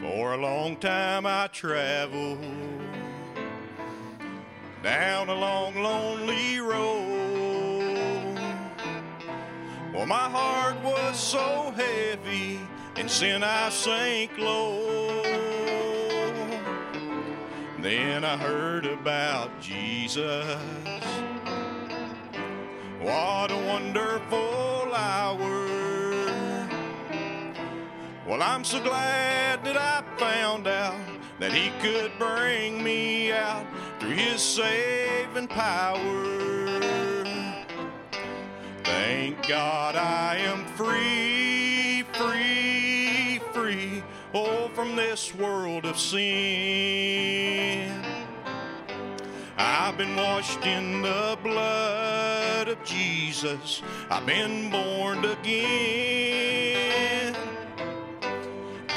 For a long time I traveled down a long, lonely road. Well, my heart was so heavy, and sin I sank low. Then I heard about Jesus. What a wonderful hour. Well, I'm so glad that I found out that He could bring me out through His saving power. Thank God I am free, free, free, oh, from this world of sin. I've been washed in the blood of Jesus. I've been born again.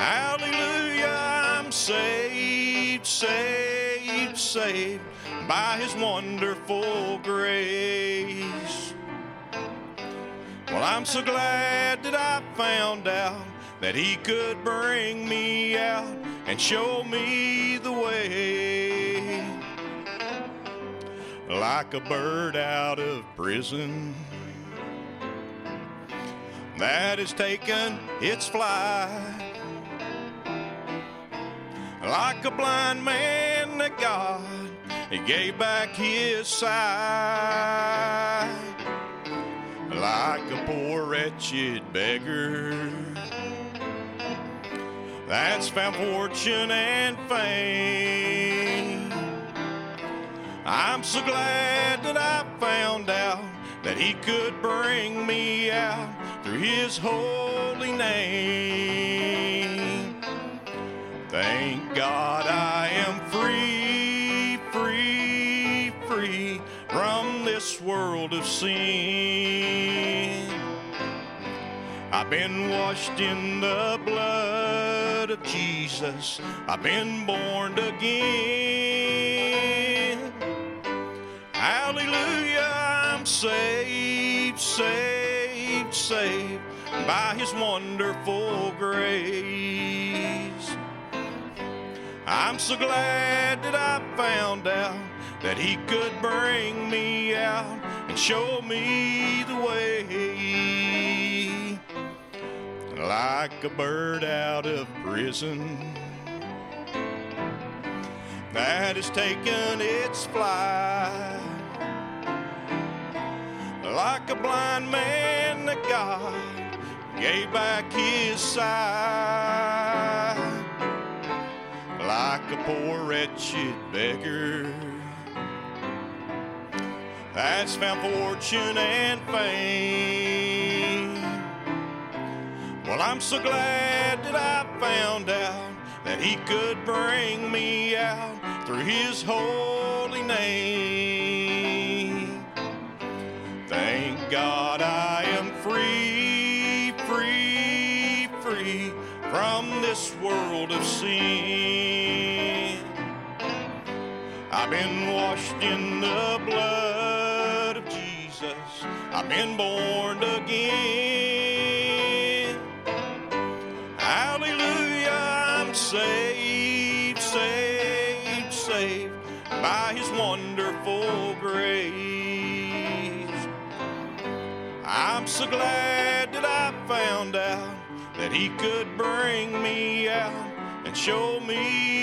Hallelujah, I'm saved, saved, saved by his wonderful grace. Well, I'm so glad that I found out that he could bring me out and show me the way. Like a bird out of prison that has taken its flight like a blind man to God he gave back his sight, like a poor wretched beggar that's found fortune and fame. I'm so glad that I found out that he could bring me out through his holy name. Thank God I am free, free, free from this world of sin. I've been washed in the blood of Jesus. I've been born again. Hallelujah, I'm saved, saved, saved by his wonderful grace. I'm so glad that I found out that he could bring me out and show me the way. Like a bird out of prison that has taken its flight. Like a blind man that God gave back his sight like a poor wretched beggar that's found fortune and fame. Well, I'm so glad that I found out that he could bring me out through his holy name. Thank God I am free, free, free from this world of sin. I've been washed in the blood of Jesus. I've been born again. Hallelujah, I'm saved, saved, saved by his wonderful grace. I'm so glad that I found out that he could bring me out and show me